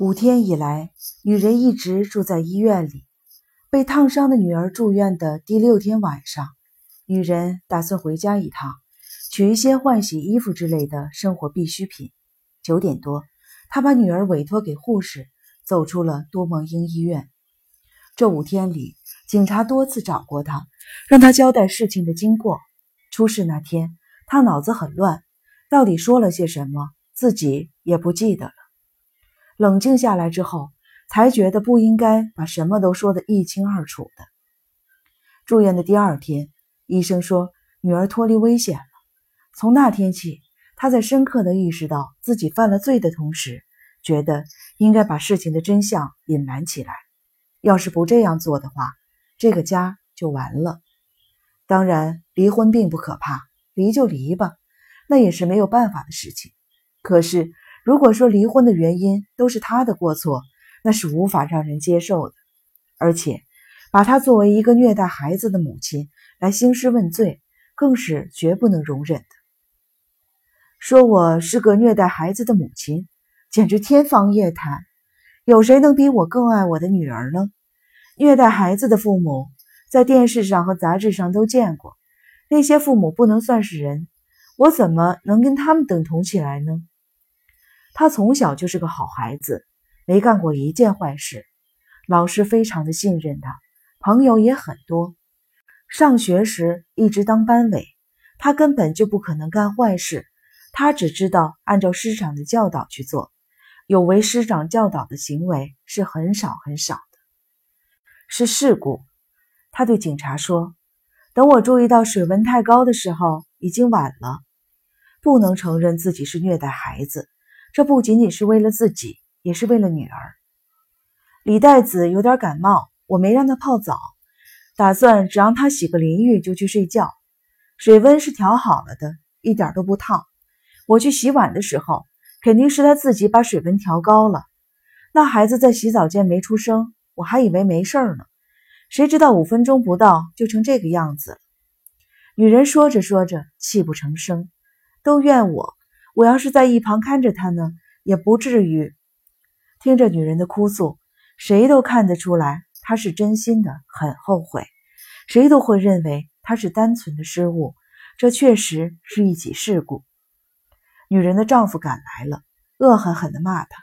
五天以来，女人一直住在医院里。被烫伤的女儿住院的第六天晚上，女人打算回家一趟，取一些换洗衣服之类的生活必需品。九点多，她把女儿委托给护士，走出了多梦英医院。这五天里，警察多次找过她，让她交代事情的经过。出事那天，她脑子很乱，到底说了些什么，自己也不记得了。冷静下来之后，才觉得不应该把什么都说得一清二楚的。住院的第二天，医生说女儿脱离危险了。从那天起，他在深刻地意识到自己犯了罪的同时，觉得应该把事情的真相隐瞒起来。要是不这样做的话，这个家就完了。当然，离婚并不可怕，离就离吧，那也是没有办法的事情。可是。如果说离婚的原因都是他的过错，那是无法让人接受的。而且，把他作为一个虐待孩子的母亲来兴师问罪，更是绝不能容忍的。说我是个虐待孩子的母亲，简直天方夜谭。有谁能比我更爱我的女儿呢？虐待孩子的父母，在电视上和杂志上都见过，那些父母不能算是人，我怎么能跟他们等同起来呢？他从小就是个好孩子，没干过一件坏事，老师非常的信任他，朋友也很多。上学时一直当班委，他根本就不可能干坏事，他只知道按照师长的教导去做，有违师长教导的行为是很少很少的。是事故，他对警察说：“等我注意到水温太高的时候，已经晚了，不能承认自己是虐待孩子。”这不仅仅是为了自己，也是为了女儿。李代子有点感冒，我没让她泡澡，打算只让她洗个淋浴就去睡觉。水温是调好了的，一点都不烫。我去洗碗的时候，肯定是她自己把水温调高了。那孩子在洗澡间没出声，我还以为没事呢，谁知道五分钟不到就成这个样子了。女人说着说着泣不成声，都怨我。我要是在一旁看着他呢，也不至于听着女人的哭诉。谁都看得出来，她是真心的，很后悔。谁都会认为她是单纯的失误。这确实是一起事故。女人的丈夫赶来了，恶狠狠地骂她，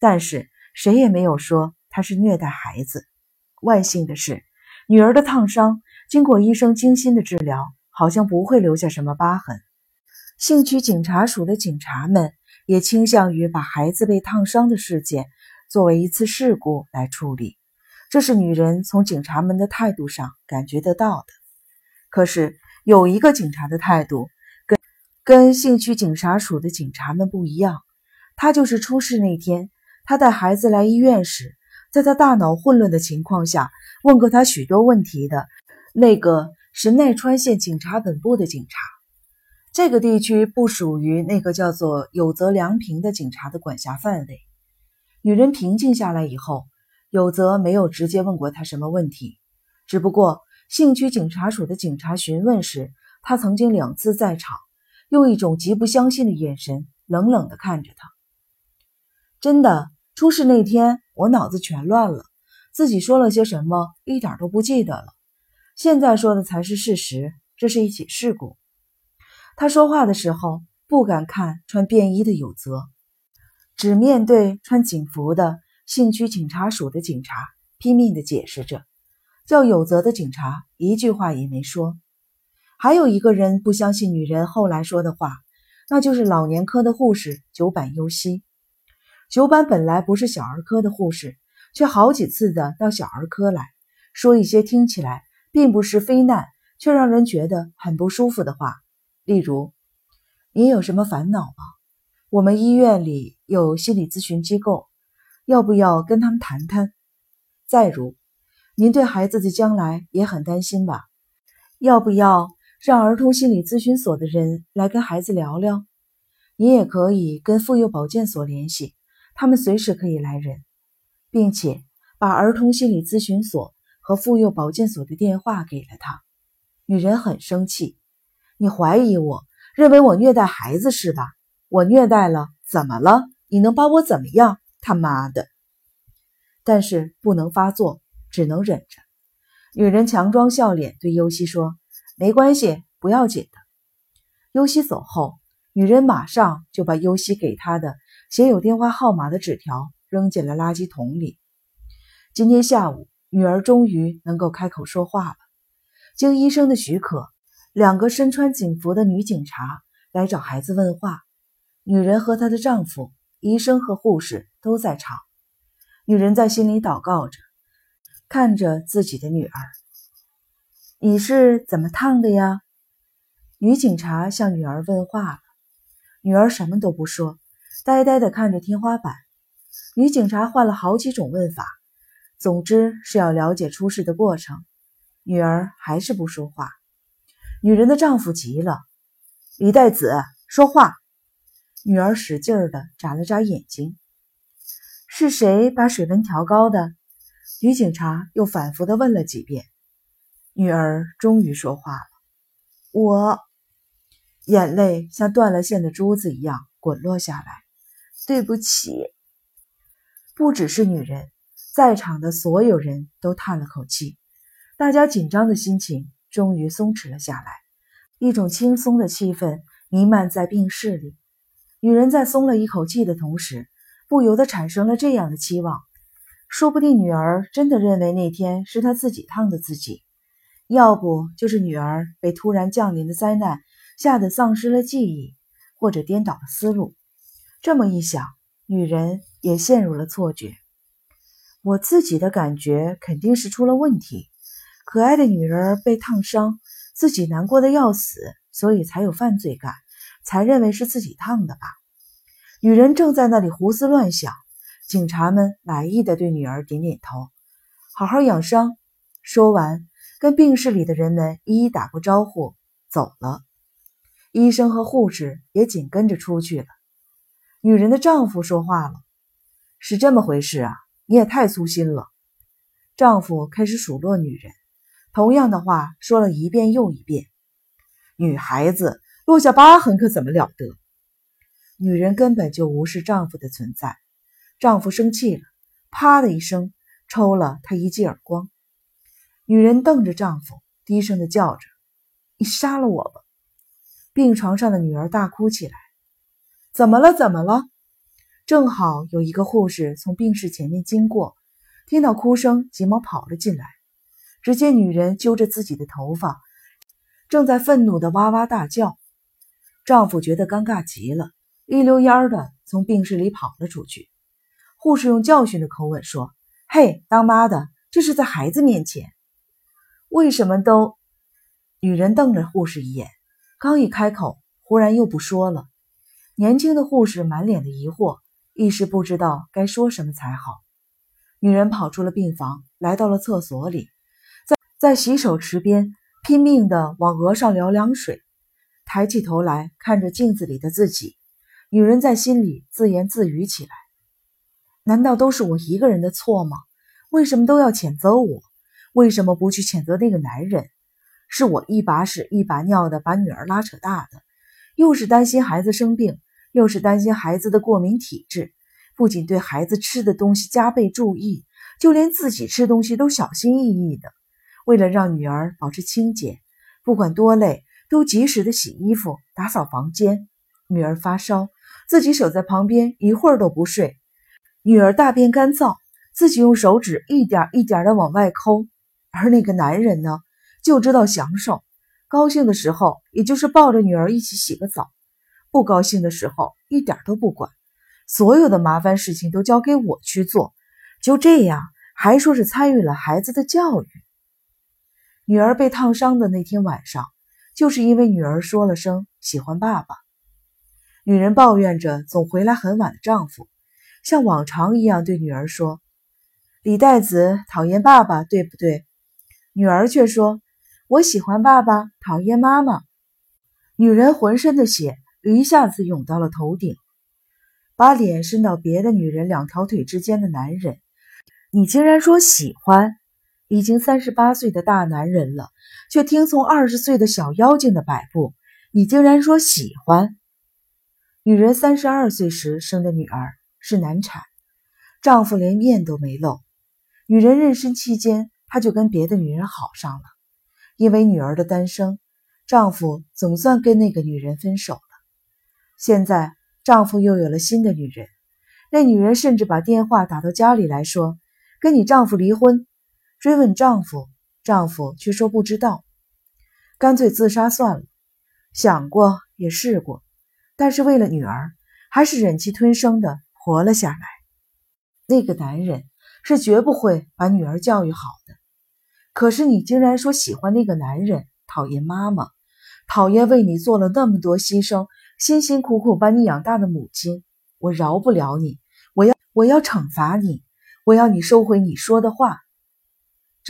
但是谁也没有说她是虐待孩子。万幸的是，女儿的烫伤经过医生精心的治疗，好像不会留下什么疤痕。兴趣警察署的警察们也倾向于把孩子被烫伤的事件作为一次事故来处理，这是女人从警察们的态度上感觉得到的。可是有一个警察的态度跟跟兴趣警察署的警察们不一样，他就是出事那天，他带孩子来医院时，在他大脑混乱的情况下问过他许多问题的那个是奈川县警察本部的警察。这个地区不属于那个叫做有泽良平的警察的管辖范围。女人平静下来以后，有泽没有直接问过她什么问题，只不过兴区警察署的警察询问时，他曾经两次在场，用一种极不相信的眼神冷冷地看着他。真的，出事那天我脑子全乱了，自己说了些什么一点都不记得了。现在说的才是事实，这是一起事故。他说话的时候不敢看穿便衣的有泽，只面对穿警服的兴区警察署的警察，拼命地解释着。叫有泽的警察一句话也没说。还有一个人不相信女人后来说的话，那就是老年科的护士久坂优希。久坂本来不是小儿科的护士，却好几次的到小儿科来说一些听起来并不是非难，却让人觉得很不舒服的话。例如，你有什么烦恼吗？我们医院里有心理咨询机构，要不要跟他们谈谈？再如，您对孩子的将来也很担心吧？要不要让儿童心理咨询所的人来跟孩子聊聊？你也可以跟妇幼保健所联系，他们随时可以来人，并且把儿童心理咨询所和妇幼保健所的电话给了他。女人很生气。你怀疑我，认为我虐待孩子是吧？我虐待了，怎么了？你能把我怎么样？他妈的！但是不能发作，只能忍着。女人强装笑脸对尤西说：“没关系，不要紧的。”尤西走后，女人马上就把尤西给她的写有电话号码的纸条扔进了垃圾桶里。今天下午，女儿终于能够开口说话了。经医生的许可，两个身穿警服的女警察来找孩子问话。女人和她的丈夫、医生和护士都在场。女人在心里祷告着，看着自己的女儿：“你是怎么烫的呀？”女警察向女儿问话了。女儿什么都不说，呆呆地看着天花板。女警察换了好几种问法，总之是要了解出事的过程。女儿还是不说话。女人的丈夫急了：“李代子，说话！”女儿使劲儿地眨了眨眼睛。是谁把水温调高的？女警察又反复的问了几遍。女儿终于说话了：“我。”眼泪像断了线的珠子一样滚落下来。对不起。不只是女人，在场的所有人都叹了口气。大家紧张的心情终于松弛了下来，一种轻松的气氛弥漫在病室里。女人在松了一口气的同时，不由得产生了这样的期望：说不定女儿真的认为那天是她自己烫的自己，要不就是女儿被突然降临的灾难吓得丧失了记忆，或者颠倒了思路。这么一想，女人也陷入了错觉。我自己的感觉肯定是出了问题。可爱的女人被烫伤，自己难过的要死，所以才有犯罪感。才认为是自己烫的吧？女人正在那里胡思乱想，警察们满意的对女儿点点头，好好养伤。说完，跟病室里的人们一一打过招呼，走了。医生和护士也紧跟着出去了。女人的丈夫说话了：“是这么回事啊，你也太粗心了。”丈夫开始数落女人，同样的话说了一遍又一遍。女孩子。落下疤痕可怎么了得？女人根本就无视丈夫的存在，丈夫生气了，啪的一声抽了她一记耳光。女人瞪着丈夫，低声的叫着：“你杀了我吧！”病床上的女儿大哭起来：“怎么了？怎么了？”正好有一个护士从病室前面经过，听到哭声，急忙跑了进来。只见女人揪着自己的头发，正在愤怒的哇哇大叫。丈夫觉得尴尬极了，一溜烟儿的从病室里跑了出去。护士用教训的口吻说：“嘿，当妈的，这是在孩子面前，为什么都……”女人瞪了护士一眼，刚一开口，忽然又不说了。年轻的护士满脸的疑惑，一时不知道该说什么才好。女人跑出了病房，来到了厕所里，在洗手池边拼命的往额上撩凉水。抬起头来看着镜子里的自己，女人在心里自言自语起来：“难道都是我一个人的错吗？为什么都要谴责我？为什么不去谴责那个男人？是我一把屎一把尿的把女儿拉扯大的，又是担心孩子生病，又是担心孩子的过敏体质，不仅对孩子吃的东西加倍注意，就连自己吃东西都小心翼翼的。为了让女儿保持清洁，不管多累。”都及时的洗衣服、打扫房间。女儿发烧，自己守在旁边一会儿都不睡。女儿大便干燥，自己用手指一点一点的往外抠。而那个男人呢，就知道享受，高兴的时候也就是抱着女儿一起洗个澡，不高兴的时候一点都不管，所有的麻烦事情都交给我去做。就这样，还说是参与了孩子的教育。女儿被烫伤的那天晚上。就是因为女儿说了声喜欢爸爸，女人抱怨着总回来很晚的丈夫，像往常一样对女儿说：“李代子讨厌爸爸，对不对？”女儿却说：“我喜欢爸爸，讨厌妈妈。”女人浑身的血一下子涌到了头顶，把脸伸到别的女人两条腿之间的男人，你竟然说喜欢？已经三十八岁的大男人了，却听从二十岁的小妖精的摆布。你竟然说喜欢？女人三十二岁时生的女儿是难产，丈夫连面都没露。女人妊娠期间，她就跟别的女人好上了。因为女儿的诞生，丈夫总算跟那个女人分手了。现在丈夫又有了新的女人，那女人甚至把电话打到家里来说：“跟你丈夫离婚。”追问丈夫，丈夫却说不知道，干脆自杀算了。想过也试过，但是为了女儿，还是忍气吞声的活了下来。那个男人。是绝不会把女儿教育好的。可是你竟然说喜欢那个男人，讨厌妈妈，讨厌为你做了那么多牺牲、辛辛苦苦把你养大的母亲。我饶不了你，我要我要惩罚你，我要你收回你说的话。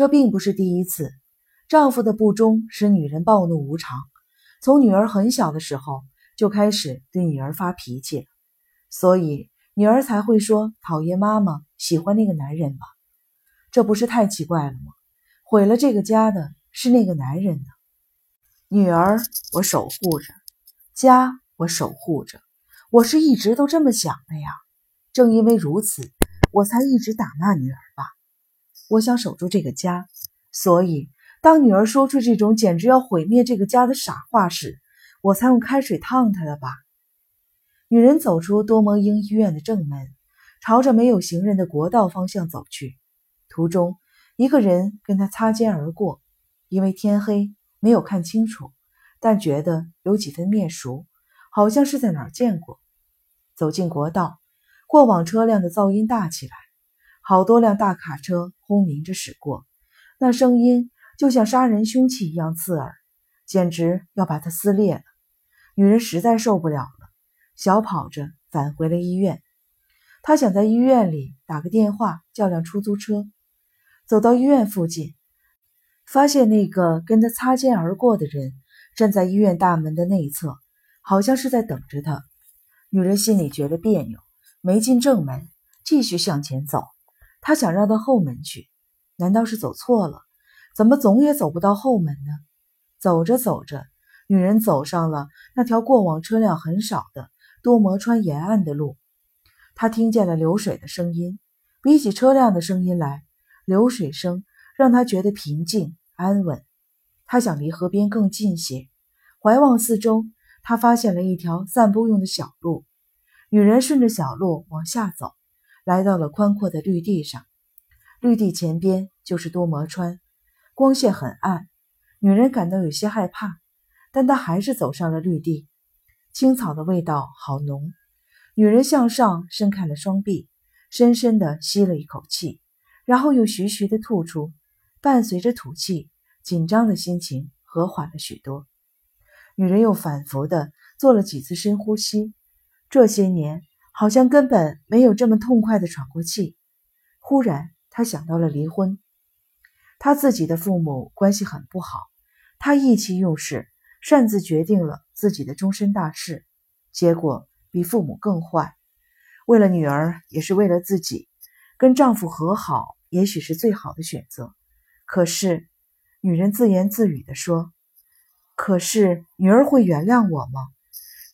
这并不是第一次，丈夫的不忠使女人暴怒无常。从女儿很小的时候就开始对女儿发脾气，所以女儿才会说讨厌妈妈。喜欢那个男人吧？这不是太奇怪了吗？毁了这个家的是那个男人呢。女儿，我守护着；家，我守护着。我是一直都这么想的呀。正因为如此，我才一直打骂女儿吧。我想守住这个家，所以当女儿说出这种简直要毁灭这个家的傻话时，我才用开水烫她的吧。女人走出多摩英医院的正门。朝着没有行人的国道方向走去，途中一个人跟她擦肩而过，因为天黑没有看清楚，但觉得有几分面熟，好像是在哪儿见过。走进国道，过往车辆的噪音大起来，好多辆大卡车轰鸣着驶过，那声音就像杀人凶器一样刺耳，简直要把他撕裂了。女人实在受不了了，小跑着返回了医院。他想在医院里打个电话，叫辆出租车。走到医院附近，发现那个跟他擦肩而过的人站在医院大门的内侧，好像是在等着他。女人心里觉得别扭，没进正门，继续向前走。他想绕到后门去，难道是走错了？怎么总也走不到后门呢？走着走着，女人走上了那条过往车辆很少的多摩川沿岸的路。他听见了流水的声音，比起车辆的声音来，流水声让他觉得平静安稳。他想离河边更近些，怀望四周，他发现了一条散步用的小路。女人顺着小路往下走，来到了宽阔的绿地上。绿地前边就是多摩川，光线很暗，女人感到有些害怕，但她还是走上了绿地。青草的味道好浓。女人向上伸开了双臂，深深地吸了一口气，然后又徐徐地吐出。伴随着吐气，紧张的心情和缓了许多。女人又反复地做了几次深呼吸，这些年好像根本没有这么痛快地喘过气。忽然，她想到了离婚。她自己的父母关系很不好，她意气用事，擅自决定了自己的终身大事，结果。比父母更坏，为了女儿，也是为了自己，跟丈夫和好，也许是最好的选择。可是，女人自言自语地说：“可是，女儿会原谅我吗？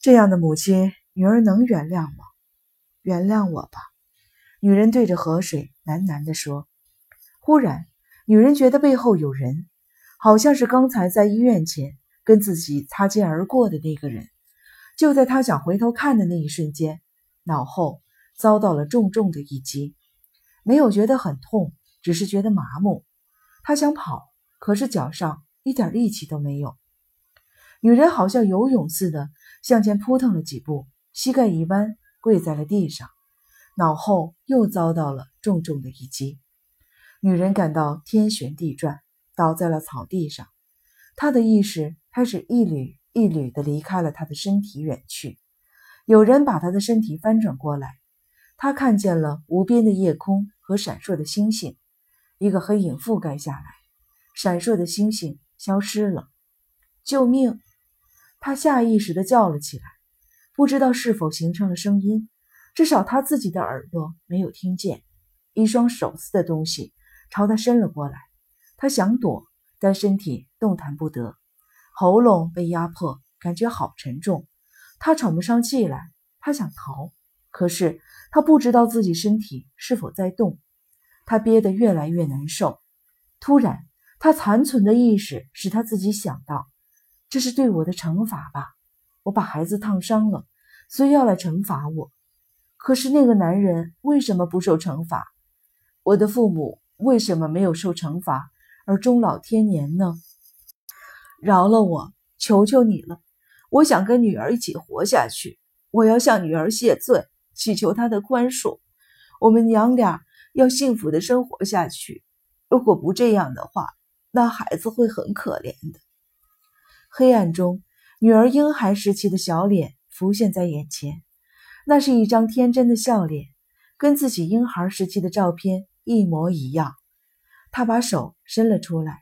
这样的母亲，女儿能原谅吗？原谅我吧。”女人对着河水喃喃地说。忽然，女人觉得背后有人，好像是刚才在医院前跟自己擦肩而过的那个人。就在她想回头看的那一瞬间，脑后遭到了重重的一击，没有觉得很痛，只是觉得麻木。他想跑，可是脚上一点力气都没有。女人好像游泳似的向前扑腾了几步，膝盖一弯，跪在了地上，脑后又遭到了重重的一击。女人感到天旋地转，倒在了草地上，她的意识开始一缕。一缕的离开了他的身体远去，有人把他的身体翻转过来，他看见了无边的夜空和闪烁的星星，一个黑影覆盖下来，闪烁的星星消失了。救命！他下意识地叫了起来，不知道是否形成了声音，至少他自己的耳朵没有听见。一双手似的东西朝他伸了过来，他想躲，但身体动弹不得。喉咙被压迫，感觉好沉重。他喘不上气来，他想逃，可是他不知道自己身体是否在动，他憋得越来越难受。突然，他残存的意识使他自己想到，这是对我的惩罚吧？我把孩子烫伤了，所以要来惩罚我。可是那个男人为什么不受惩罚？我的父母为什么没有受惩罚而终老天年呢？饶了我，求求你了！我想跟女儿一起活下去，我要向女儿谢罪，祈求她的宽恕。我们娘俩要幸福的生活下去。如果不这样的话，那孩子会很可怜的。黑暗中，女儿婴孩时期的小脸浮现在眼前，那是一张天真的笑脸，跟自己婴孩时期的照片一模一样。他把手伸了出来，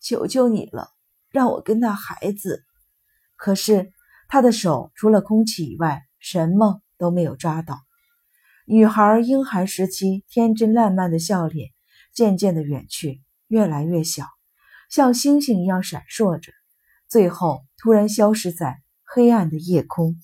求求你了，让我跟那孩子。可是他的手除了空气以外，什么都没有抓到。女孩婴孩时期天真烂漫的笑脸渐渐的远去，越来越小，像星星一样闪烁着，最后突然消失在黑暗的夜空。